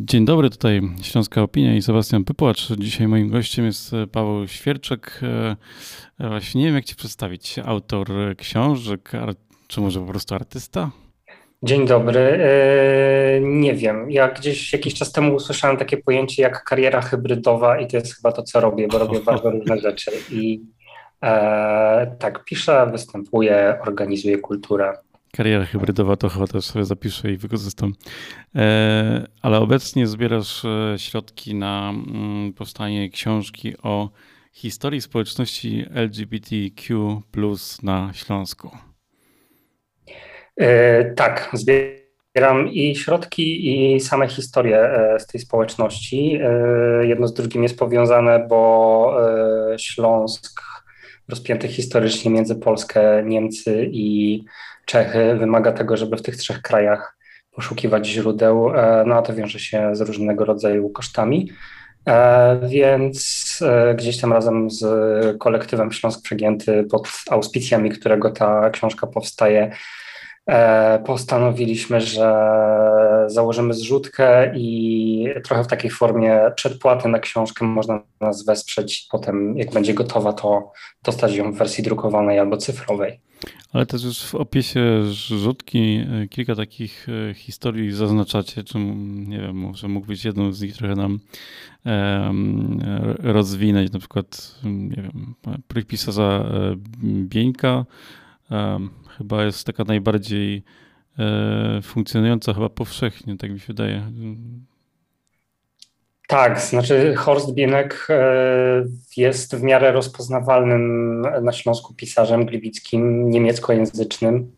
Dzień dobry, tutaj Śląska Opinia i Sebastian Pypłacz. Dzisiaj moim gościem jest Paweł Świerczek. E, właśnie nie wiem, jak cię przedstawić. Autor książek, czy może po prostu artysta? Dzień dobry. E, nie wiem. Ja gdzieś jakiś czas temu usłyszałem takie pojęcie jak kariera hybrydowa i to jest chyba to, co robię, bo robię bardzo różne rzeczy. I e, tak, piszę, występuję, organizuję kulturę. Kariera hybrydowa to chyba też sobie zapiszę i wykorzystam. E, ale obecnie zbierasz e, środki na mm, powstanie książki o historii społeczności LGBTQ na Śląsku. E, tak, zbieram i środki, i same historie z tej społeczności. Jedno z drugim jest powiązane, bo Śląsk rozpięty historycznie między Polskę, Niemcy i Czechy wymaga tego, żeby w tych trzech krajach poszukiwać źródeł, e, no a to wiąże się z różnego rodzaju kosztami. E, więc e, gdzieś tam razem z kolektywem Śląsk Przegięty pod auspicjami, którego ta książka powstaje, postanowiliśmy, że założymy zrzutkę i trochę w takiej formie przedpłaty na książkę można nas wesprzeć. Potem, jak będzie gotowa, to dostać ją w wersji drukowanej albo cyfrowej. Ale też już w opisie rzutki e, kilka takich e, historii zaznaczacie, czy nie wiem, może mógłbyś jedną z nich trochę nam um, rozwinąć, na przykład, nie wiem, pisarza e, Bieńka chyba jest taka najbardziej e, funkcjonująca chyba powszechnie, tak mi się wydaje. Tak, znaczy Horst Bienek e, jest w miarę rozpoznawalnym na Śląsku pisarzem gliwickim, niemieckojęzycznym.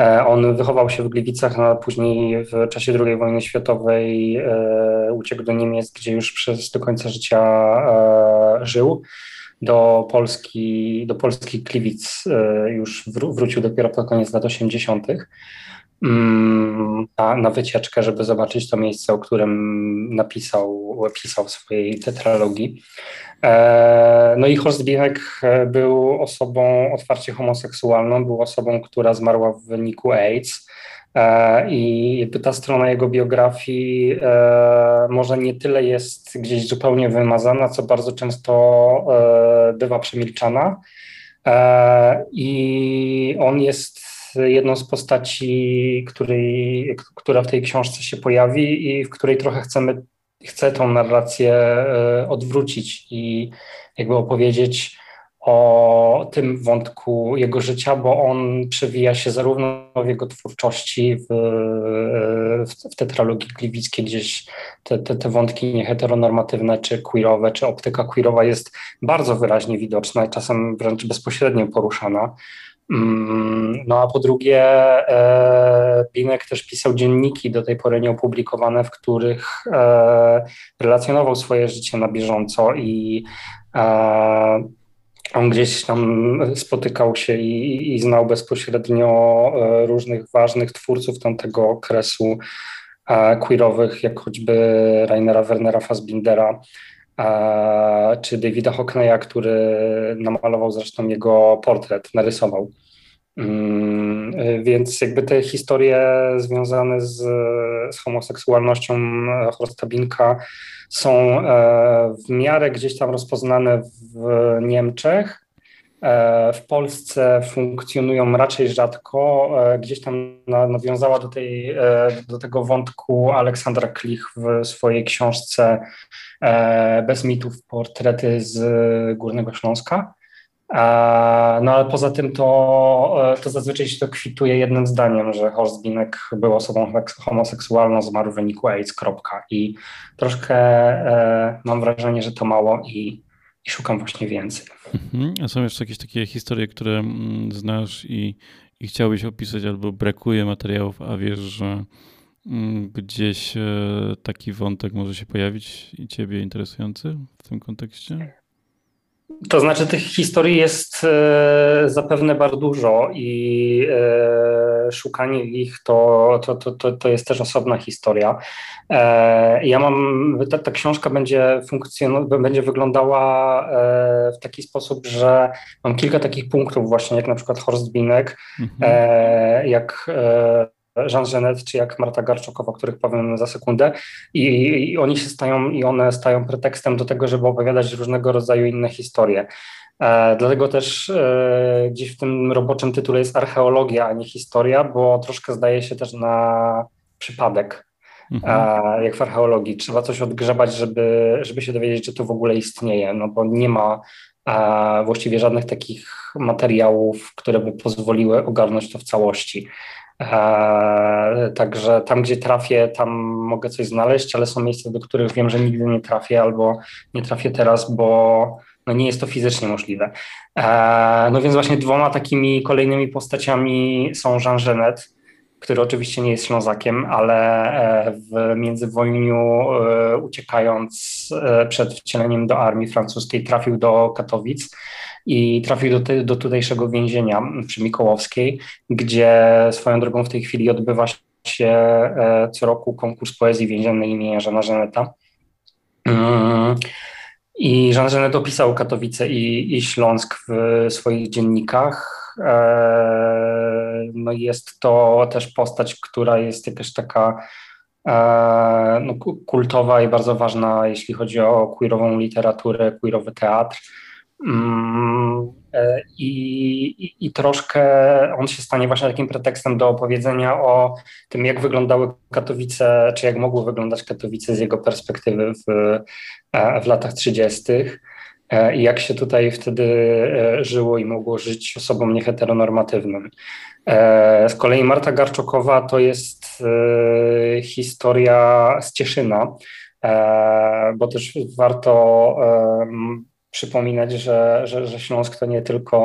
E, on wychował się w Gliwicach, a później w czasie II wojny światowej e, uciekł do Niemiec, gdzie już przez do końca życia żył. Do Polski, do Polski Gliwic już wrócił dopiero pod koniec lat 80 na, na wycieczkę, żeby zobaczyć to miejsce, o którym napisał, pisał w swojej tetralogii. E, no i Horst Bienek e, był osobą otwarcie homoseksualną, był osobą, która zmarła w wyniku AIDS. E, I ta strona jego biografii może nie tyle jest gdzieś zupełnie wymazana, co bardzo często bywa przemilczana. I on jest jedną z postaci, której, która w tej książce się pojawi i w której trochę chcemy, chcę tą narrację e, odwrócić i jakby opowiedzieć o tym wątku jego życia, bo on przewija się zarówno w jego twórczości, w, w, w tetralogii gliwickiej, gdzieś te, te, te wątki nieheteronormatywne, czy queerowe, czy optyka queerowa jest bardzo wyraźnie widoczna i czasem wręcz bezpośrednio poruszana. Mm, no a po drugie, e, Binek też pisał dzienniki do tej pory nieopublikowane, w których e, relacjonował swoje życie na bieżąco i e, on gdzieś tam spotykał się i, i znał bezpośrednio różnych ważnych twórców tamtego okresu queerowych, jak choćby Rainera Wernera Fassbindera, czy Davida Hockneya, który namalował zresztą jego portret, narysował. Mm, więc jakby te historie związane z, z homoseksualnością Horsta Binka są e, w miarę gdzieś tam rozpoznane w Niemczech. E, w Polsce funkcjonują raczej rzadko. E, gdzieś tam nawiązała do, tej, do tego wątku Aleksandra Klich w swojej książce Bez mitów portrety z Górnego Śląska. No ale poza tym to, to zazwyczaj się to kwituje jednym zdaniem, że Horst Binek był osobą homoseksualną, zmarł w wyniku AIDS, kropka. I troszkę e, mam wrażenie, że to mało i, i szukam właśnie więcej. Mhm. Są jeszcze jakieś takie historie, które mm, znasz i, i chciałbyś opisać, albo brakuje materiałów, a wiesz, że mm, gdzieś e, taki wątek może się pojawić i ciebie interesujący w tym kontekście? To znaczy, tych historii jest e, zapewne bardzo dużo i e, szukanie ich to, to, to, to jest też osobna historia. E, ja mam, ta, ta książka będzie, funkcjon- będzie wyglądała w taki sposób, że mam kilka takich punktów, właśnie jak na przykład Horst Binek, mhm. Jak Jean Genet, czy jak Marta Garczokowa, o których powiem za sekundę. I, I, oni się stają, i one stają pretekstem do tego, żeby opowiadać różnego rodzaju inne historie. E, dlatego też e, gdzieś w tym roboczym tytule jest archeologia, a nie historia, bo troszkę zdaje się też na przypadek, mhm. e, jak w archeologii. Trzeba coś odgrzebać, żeby, żeby się dowiedzieć, czy to w ogóle istnieje, no bo nie ma e, właściwie żadnych takich materiałów, które by pozwoliły ogarnąć to w całości. E, także tam, gdzie trafię, tam mogę coś znaleźć, ale są miejsca, do których wiem, że nigdy nie trafię albo nie trafię teraz, bo no nie jest to fizycznie możliwe. E, no więc właśnie dwoma takimi kolejnymi postaciami są Jean Genet, który oczywiście nie jest Ślązakiem, ale e, w międzywojniu uciekając przed wcieleniem do armii francuskiej trafił do Katowic i trafił do, do tutejszego więzienia przy Mikołowskiej, gdzie swoją drogą w tej chwili odbywa się e, co roku konkurs poezji więziennej imienia Żana Żaneta. Mm. I Jean Genet opisał Katowice i, i Śląsk w swoich dziennikach. E, no jest to też postać, która jest jakaś taka e, no, kultowa i bardzo ważna, jeśli chodzi o queerową literaturę, queerowy teatr. Mm, e, I, i, troszkę on się stanie właśnie takim pretekstem do opowiedzenia o tym, jak wyglądały Katowice, czy jak mogły wyglądać Katowice z jego perspektywy w, e, w latach 30. E, i jak się tutaj wtedy żyło i mogło żyć osobom nieheteronormatywnym. Z kolei Marta Garczokowa to jest historia z Cieszyna, bo też warto przypominać, że, że, że Śląsk to nie tylko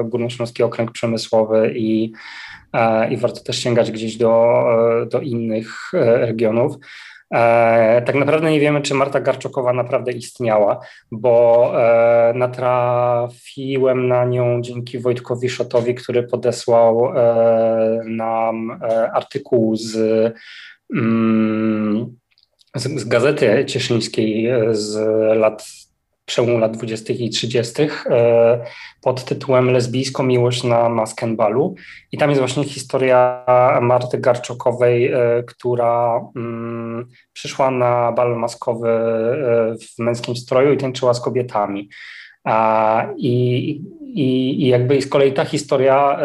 e, Górnośląski Okręg Przemysłowy i, e, i warto też sięgać gdzieś do, e, do innych regionów. Tak naprawdę nie wiemy, czy Marta Garczokowa naprawdę istniała, bo natrafiłem na nią dzięki Wojtkowi Szotowi, który podesłał nam artykuł mm, z, z gazety cieszyńskiej z lat przełomu lat 20. i 30. E, pod tytułem Lesbijsko miłość na Maskenbalu. I tam jest właśnie historia Marty Garczokowej, e, która mm, przyszła na bal maskowy e, w męskim stroju i tańczyła z kobietami. I, i, I jakby z kolei ta historia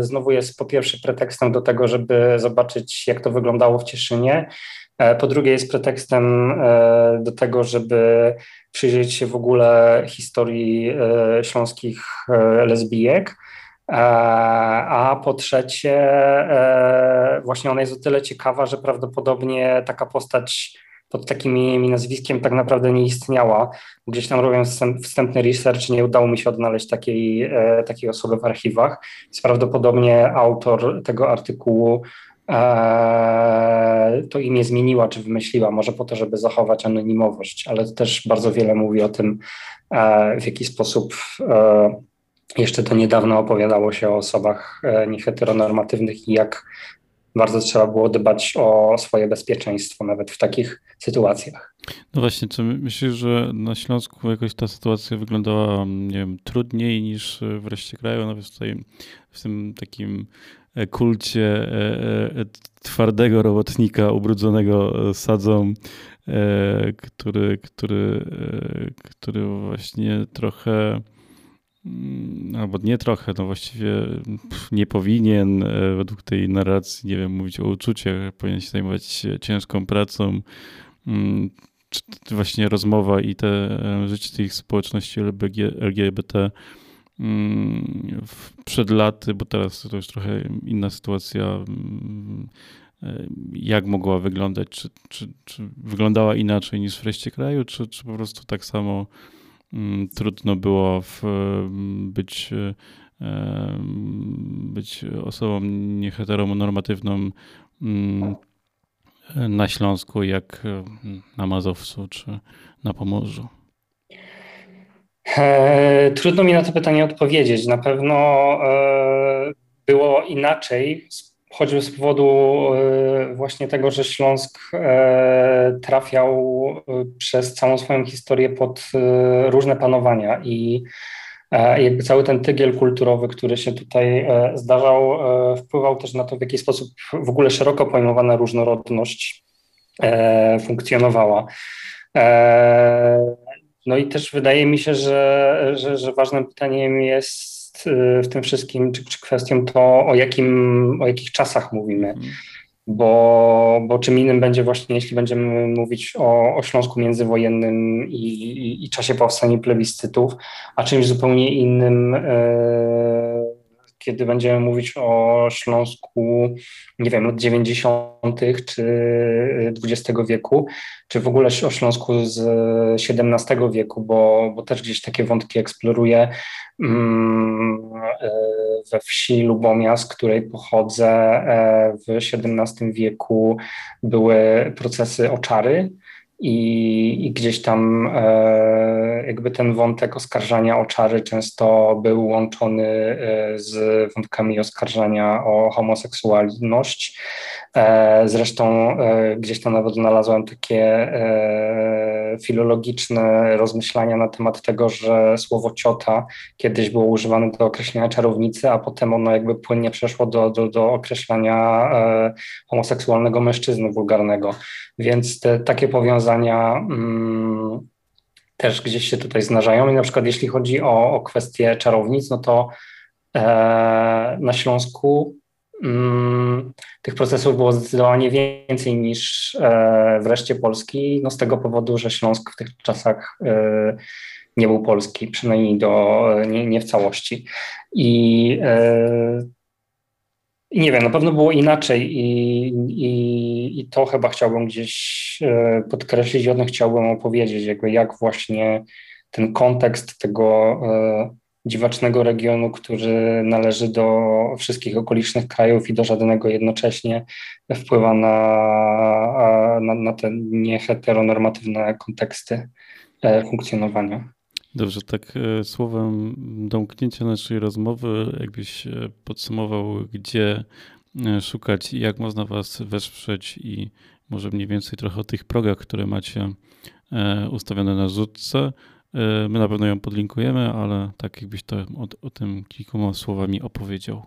znowu jest po pierwsze pretekstem do tego, żeby zobaczyć, jak to wyglądało w Cieszynie. Po drugie, jest pretekstem do tego, żeby przyjrzeć się w ogóle historii e, śląskich e, lesbijek. E, a po trzecie, właśnie ona jest o tyle ciekawa, że prawdopodobnie taka postać pod takim imieniem nazwiskiem tak naprawdę nie istniała. Gdzieś tam robiąc wstępny research nie udało mi się odnaleźć takiej, takiej osoby w archiwach. Więc prawdopodobnie autor tego artykułu E, to imię zmieniła czy wymyśliła, może po to, żeby zachować anonimowość, ale to też bardzo wiele mówi o tym, e, w jaki sposób e, jeszcze to niedawno opowiadało się o osobach nieheteronormatywnych i jak bardzo trzeba było dbać o swoje bezpieczeństwo nawet w takich sytuacjach. No właśnie, czy myślisz, że na Śląsku jakoś ta sytuacja wyglądała, nie wiem, trudniej niż w reszcie kraju, nawet tutaj w tym takim kulcie e, e, twardego robotnika ubrudzonego sadzą, który, który, który właśnie trochę mm, albo nie trochę, no właściwie nie powinien według tej narracji, nie wiem, mówić o uczuciach, powinien się zajmować ciężką pracą, mm, właśnie rozmowa i te życie tych społeczności LGBT przed laty, bo teraz to już trochę inna sytuacja, mm, e, jak mogła wyglądać? Czy, czy, czy wyglądała inaczej niż w reszcie kraju, czy, czy po prostu tak samo mm, trudno było w, być, e, być osobą nieheteronormatywną na Śląsku, jak na Mazowcu czy na Pomorzu? E, trudno mi na to pytanie odpowiedzieć. Na pewno e, było inaczej, choćby z powodu e, właśnie tego, że Śląsk trafiał przez całą swoją historię pod różne panowania i jakby cały ten tygiel kulturowy, który się tutaj zdarzał, wpływał też na to, w jaki sposób w ogóle szeroko pojmowana różnorodność funkcjonowała. No i też wydaje mi się, że, że, że ważnym pytaniem jest y, w tym wszystkim, czy, czy kwestią to, o, jakim, o jakich czasach mówimy. Mhm. Bo, bo czym innym będzie właśnie, jeśli będziemy mówić o, o Śląsku międzywojennym i, i, i czasie powstania plebiscytów, a czymś zupełnie innym e, kiedy będziemy mówić o Śląsku, nie wiem, lat 90. czy XX wieku, czy w ogóle o Śląsku z XVII wieku, bo, bo też gdzieś takie wątki eksploruję mm, we wsi Lubomia, z której pochodzę e, w XVII wieku były procesy oczary, i, i gdzieś tam e, jakby ten wątek oskarżania o czary często był łączony e, z wątkami oskarżania o homoseksualność. E, zresztą e, gdzieś tam nawet znalazłem takie e, filologiczne rozmyślania na temat tego, że słowo ciota kiedyś było używane do określenia czarownicy, a potem ono jakby płynnie przeszło do, do, do określania e, homoseksualnego mężczyzny wulgarnego. Więc te takie powiązania mm, też gdzieś się tutaj znarzają. I na przykład jeśli chodzi o, o kwestię czarownic, no to e, na Śląsku tych procesów było zdecydowanie więcej niż e, w reszcie Polski, no z tego powodu, że Śląsk w tych czasach e, nie był polski, przynajmniej do, nie, nie w całości. I e, nie wiem, na pewno było inaczej i, i, i to chyba chciałbym gdzieś e, podkreślić, o tym chciałbym opowiedzieć, jakby jak właśnie ten kontekst tego e, dziwacznego regionu, który należy do wszystkich okolicznych krajów i do żadnego jednocześnie, wpływa na, na, na te nieheteronormatywne konteksty e, funkcjonowania. Dobrze, tak e, słowem domknięcia naszej rozmowy, jakbyś e, podsumował, gdzie szukać i jak można Was wesprzeć i może mniej więcej trochę o tych progach, które macie ustawione na rzutce. My na pewno ją podlinkujemy, ale tak jakbyś to o, o tym kilkoma słowami opowiedział.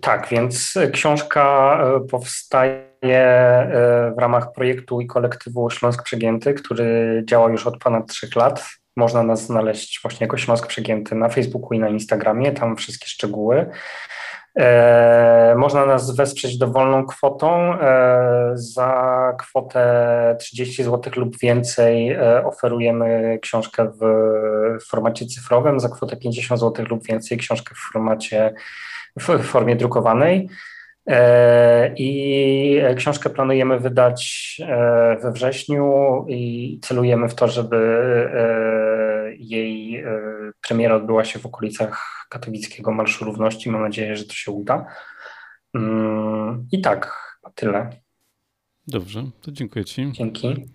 Tak, więc książka powstaje E, w ramach projektu i kolektywu Śląsk Przegięty, który działa już od ponad trzech lat. Można nas znaleźć właśnie jako Śląsk Przegięty na Facebooku i na Instagramie, tam wszystkie szczegóły. E, można nas wesprzeć dowolną kwotą. E, za kwotę 30 zł lub więcej oferujemy książkę w formacie cyfrowym, za kwotę 50 zł lub więcej książkę w formacie w formie drukowanej. E, I książkę planujemy wydać e, we wrześniu i celujemy w to, żeby e, jej premiera odbyła się w okolicach katowickiego Marszu Równości. Mam nadzieję, że to się uda. Mm, I tak, tyle. Dobrze, to dziękuję Ci. Dzięki.